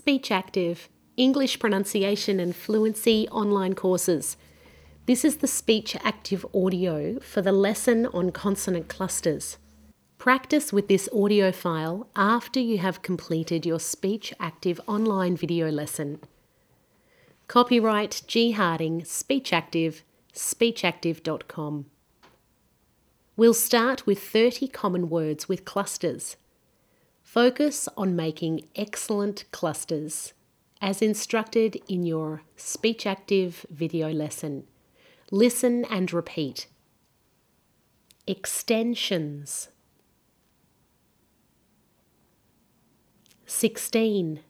Speech Active, English Pronunciation and Fluency online courses. This is the Speech Active audio for the lesson on consonant clusters. Practice with this audio file after you have completed your Speech Active online video lesson. Copyright G Harding, Speech Active, speechactive.com. We'll start with 30 common words with clusters. Focus on making excellent clusters as instructed in your Speech Active video lesson. Listen and repeat. Extensions. 16.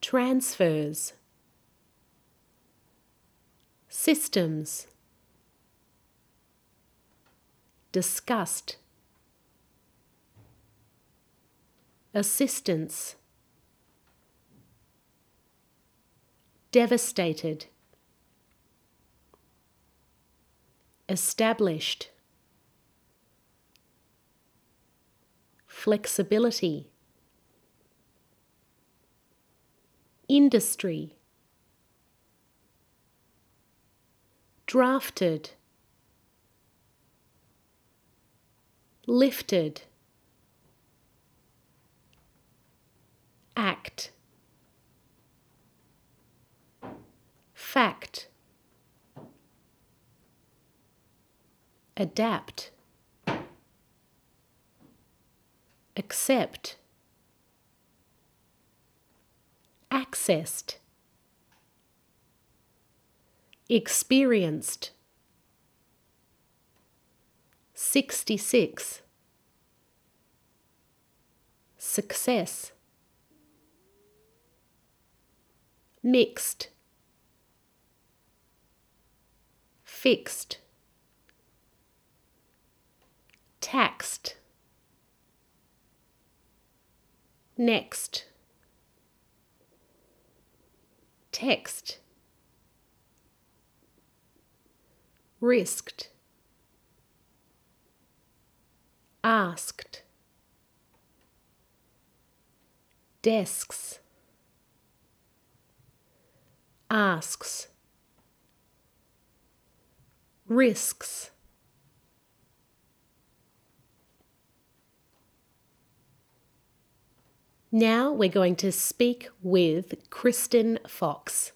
Transfers. Systems. Disgust. Assistance. Devastated. Established. Flexibility. Industry. Drafted. Lifted. Act. Fact. Adapt. Accept. Accessed. Experienced. 66. Success. Mixed. Fixed. Taxed. Next. Text. Risked. Asked. Desks. Asks. Risks. Now we're going to speak with Kristen Fox.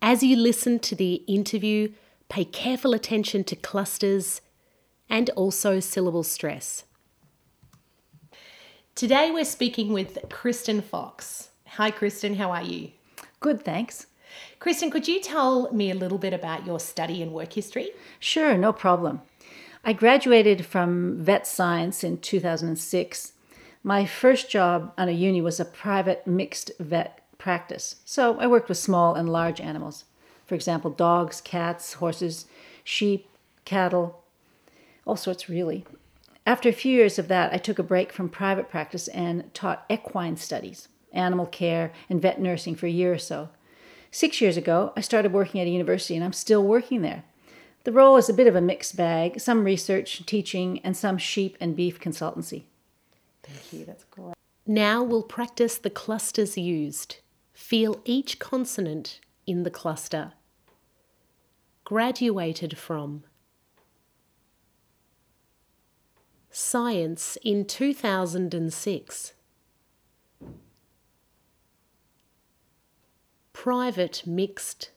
As you listen to the interview, pay careful attention to clusters and also syllable stress. Today we're speaking with Kristen Fox. Hi, Kristen, how are you? Good, thanks. Kristen, could you tell me a little bit about your study and work history? Sure, no problem. I graduated from vet science in 2006 my first job on a uni was a private mixed vet practice. So I worked with small and large animals. For example, dogs, cats, horses, sheep, cattle, all sorts really. After a few years of that, I took a break from private practice and taught equine studies, animal care, and vet nursing for a year or so. Six years ago, I started working at a university and I'm still working there. The role is a bit of a mixed bag some research, teaching, and some sheep and beef consultancy. Thank you, that's great. Now we'll practice the clusters used. Feel each consonant in the cluster. Graduated from. Science in 2006. Private mixed.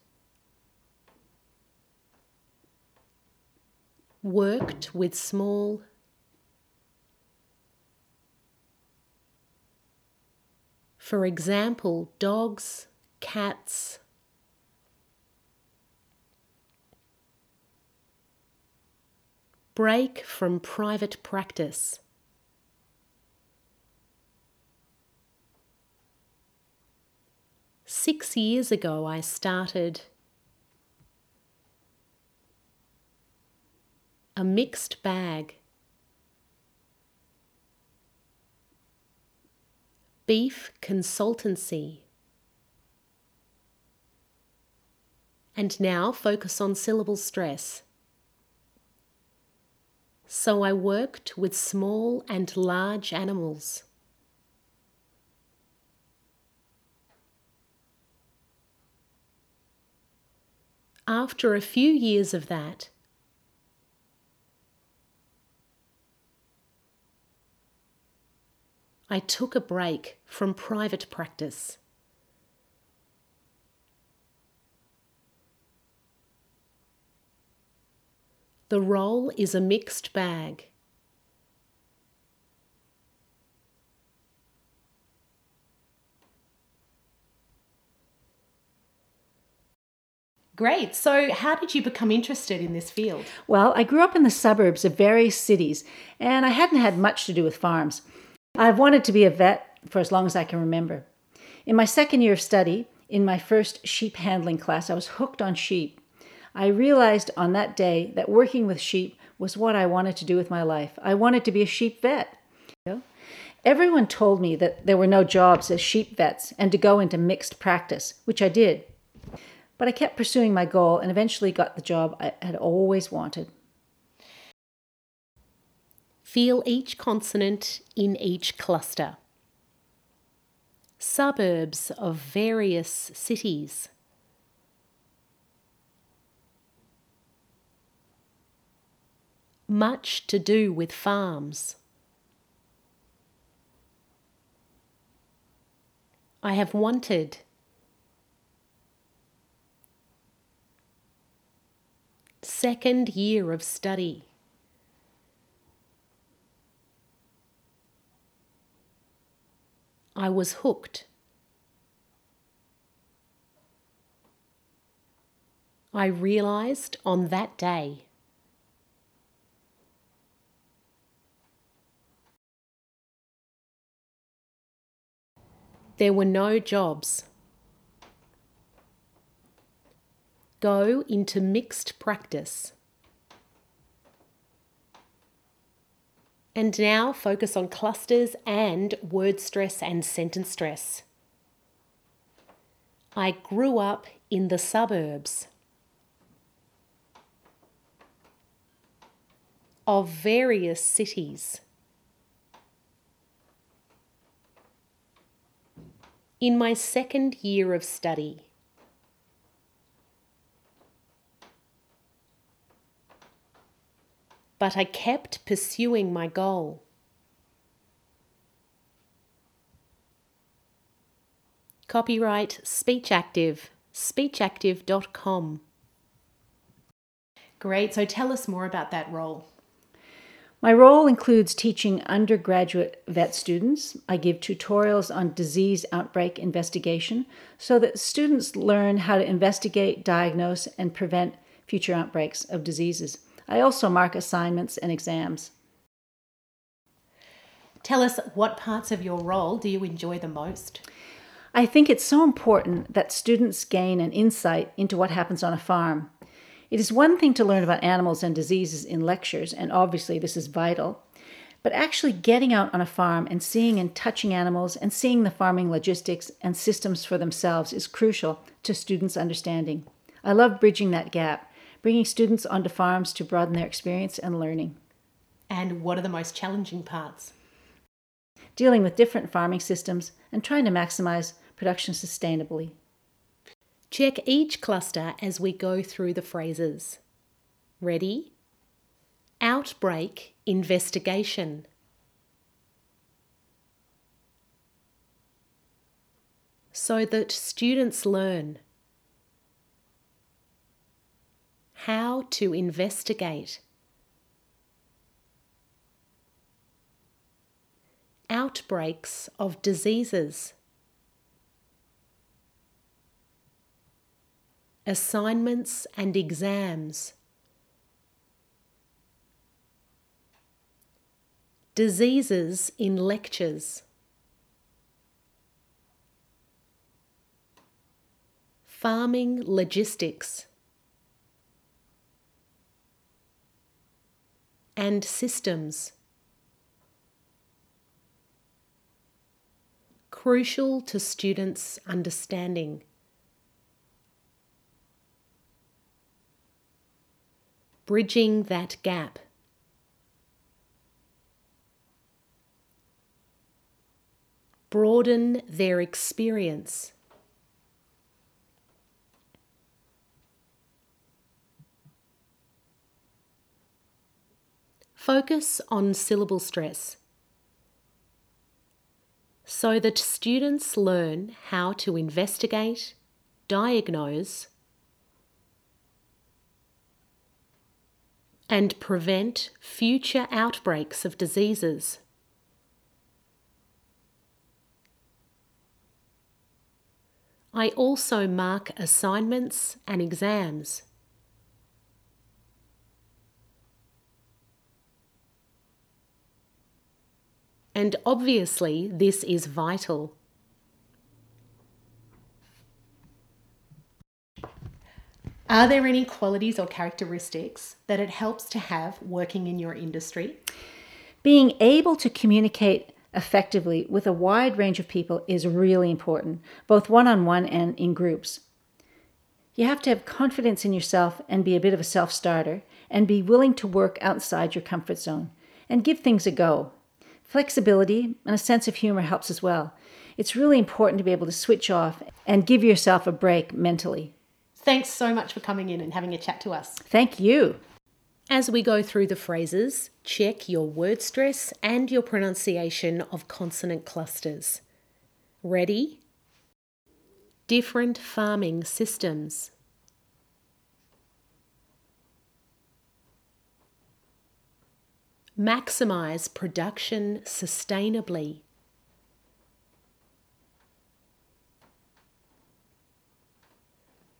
Worked with small For example, dogs, cats, break from private practice. Six years ago, I started a mixed bag. Beef Consultancy. And now focus on syllable stress. So I worked with small and large animals. After a few years of that, I took a break from private practice. The role is a mixed bag. Great. So, how did you become interested in this field? Well, I grew up in the suburbs of various cities, and I hadn't had much to do with farms. I've wanted to be a vet for as long as I can remember. In my second year of study, in my first sheep handling class, I was hooked on sheep. I realized on that day that working with sheep was what I wanted to do with my life. I wanted to be a sheep vet. Everyone told me that there were no jobs as sheep vets and to go into mixed practice, which I did. But I kept pursuing my goal and eventually got the job I had always wanted. Feel each consonant in each cluster. Suburbs of various cities. Much to do with farms. I have wanted second year of study. I was hooked. I realized on that day. There were no jobs. Go into mixed practice. And now focus on clusters and word stress and sentence stress. I grew up in the suburbs of various cities. In my second year of study, but I kept pursuing my goal. Copyright Speech Active, speechactive.com. Great, so tell us more about that role. My role includes teaching undergraduate vet students. I give tutorials on disease outbreak investigation so that students learn how to investigate, diagnose, and prevent future outbreaks of diseases. I also mark assignments and exams. Tell us what parts of your role do you enjoy the most? I think it's so important that students gain an insight into what happens on a farm. It is one thing to learn about animals and diseases in lectures, and obviously this is vital, but actually getting out on a farm and seeing and touching animals and seeing the farming logistics and systems for themselves is crucial to students' understanding. I love bridging that gap bringing students onto farms to broaden their experience and learning. And what are the most challenging parts? Dealing with different farming systems and trying to maximize production sustainably. Check each cluster as we go through the phrases. Ready? Outbreak investigation. So that students learn how to investigate. Outbreaks of diseases. Assignments and exams. Diseases in lectures. Farming logistics. And systems. Crucial to students' understanding. Bridging that gap. Broaden their experience. Focus on syllable stress so that students learn how to investigate, diagnose, and prevent future outbreaks of diseases. I also mark assignments and exams. And obviously, this is vital. Are there any qualities or characteristics that it helps to have working in your industry? Being able to communicate effectively with a wide range of people is really important, both one on one and in groups. You have to have confidence in yourself and be a bit of a self starter, and be willing to work outside your comfort zone and give things a go. Flexibility and a sense of humor helps as well. It's really important to be able to switch off and give yourself a break mentally. Thanks so much for coming in and having a chat to us. Thank you. As we go through the phrases, check your word stress and your pronunciation of consonant clusters. Ready? Different farming systems. Maximize production sustainably.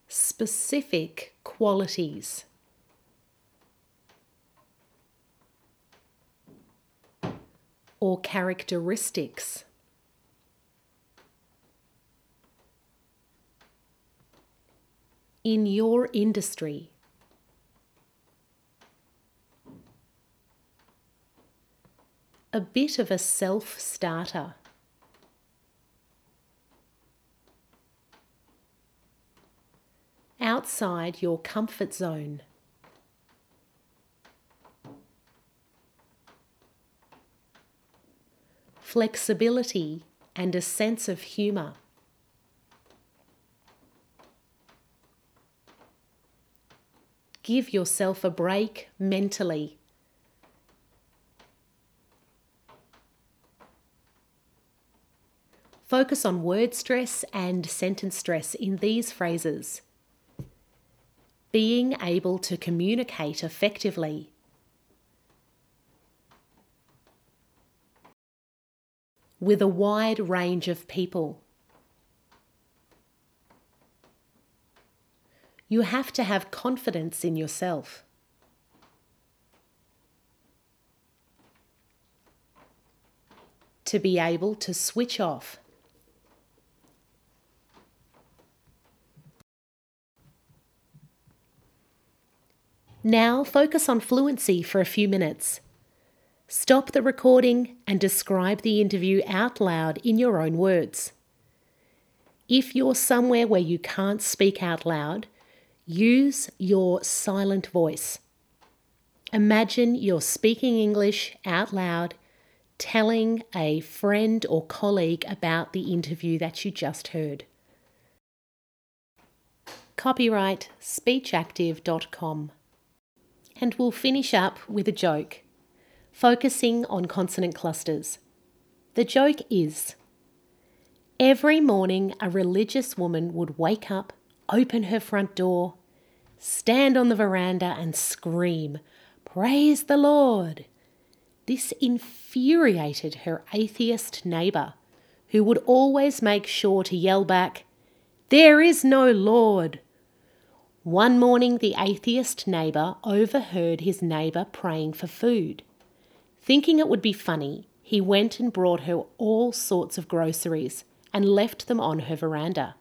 Specific qualities. or characteristics. In your industry, a bit of a self starter. Outside your comfort zone. flexibility, and a sense of humour. Give yourself a break mentally. Focus on word stress and sentence stress in these phrases. Being able to communicate effectively with a wide range of people. You have to have confidence in yourself. To be able to switch off. Now focus on fluency for a few minutes. Stop the recording and describe the interview out loud in your own words. If you're somewhere where you can't speak out loud, use your silent voice. Imagine you're speaking English out loud, telling a friend or colleague about the interview that you just heard. Copyright speechactive.com. And we'll finish up with a joke focusing on consonant clusters. The joke is every morning a religious woman would wake up, open her front door, stand on the veranda, and scream, Praise the Lord! This infuriated her atheist neighbour, who would always make sure to yell back, There is no Lord! One morning, the atheist neighbour overheard his neighbour praying for food. Thinking it would be funny, he went and brought her all sorts of groceries and left them on her veranda.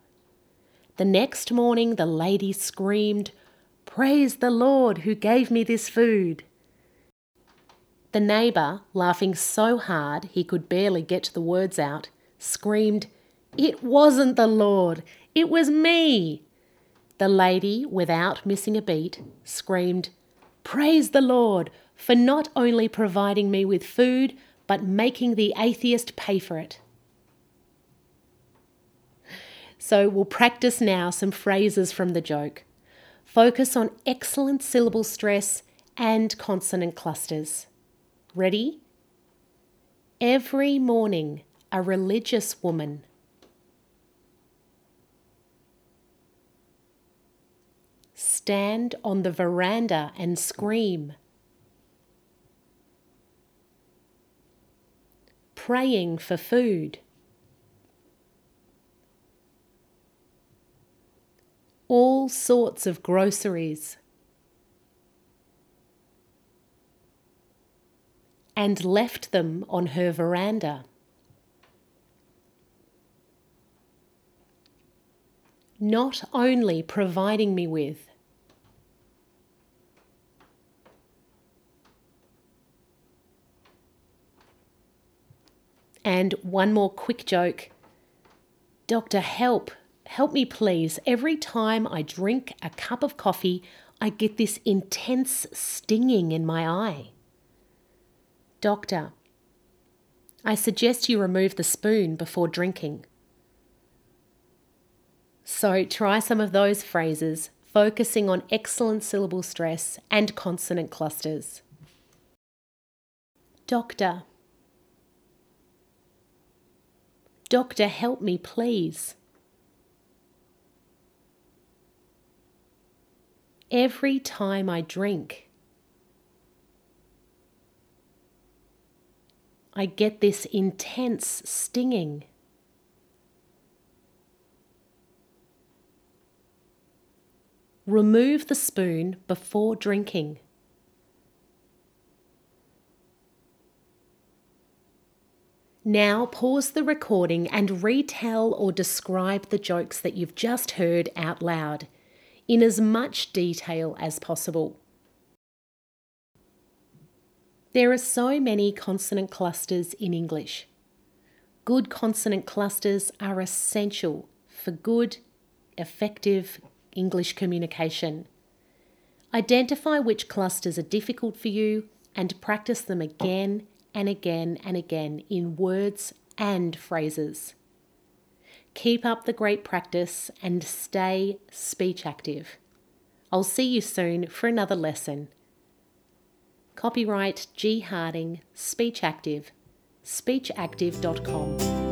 The next morning, the lady screamed, Praise the Lord who gave me this food. The neighbour, laughing so hard he could barely get the words out, screamed, It wasn't the Lord, it was me. The lady, without missing a beat, screamed, Praise the Lord for not only providing me with food, but making the atheist pay for it. So we'll practice now some phrases from the joke. Focus on excellent syllable stress and consonant clusters. Ready? Every morning, a religious woman. Stand on the veranda and scream. Praying for food. All sorts of groceries. and left them on her veranda. Not only providing me with, And one more quick joke. Doctor, help. Help me, please. Every time I drink a cup of coffee, I get this intense stinging in my eye. Doctor, I suggest you remove the spoon before drinking. So try some of those phrases, focusing on excellent syllable stress and consonant clusters. Doctor. Doctor, help me, please. Every time I drink, I get this intense stinging. Remove the spoon before drinking. Now pause the recording and retell or describe the jokes that you've just heard out loud in as much detail as possible. There are so many consonant clusters in English. Good consonant clusters are essential for good, effective English communication. Identify which clusters are difficult for you and practice them again and again and again in words and phrases. Keep up the great practice and stay speech active. I'll see you soon for another lesson. Copyright G Harding, Speech Active, speechactive.com.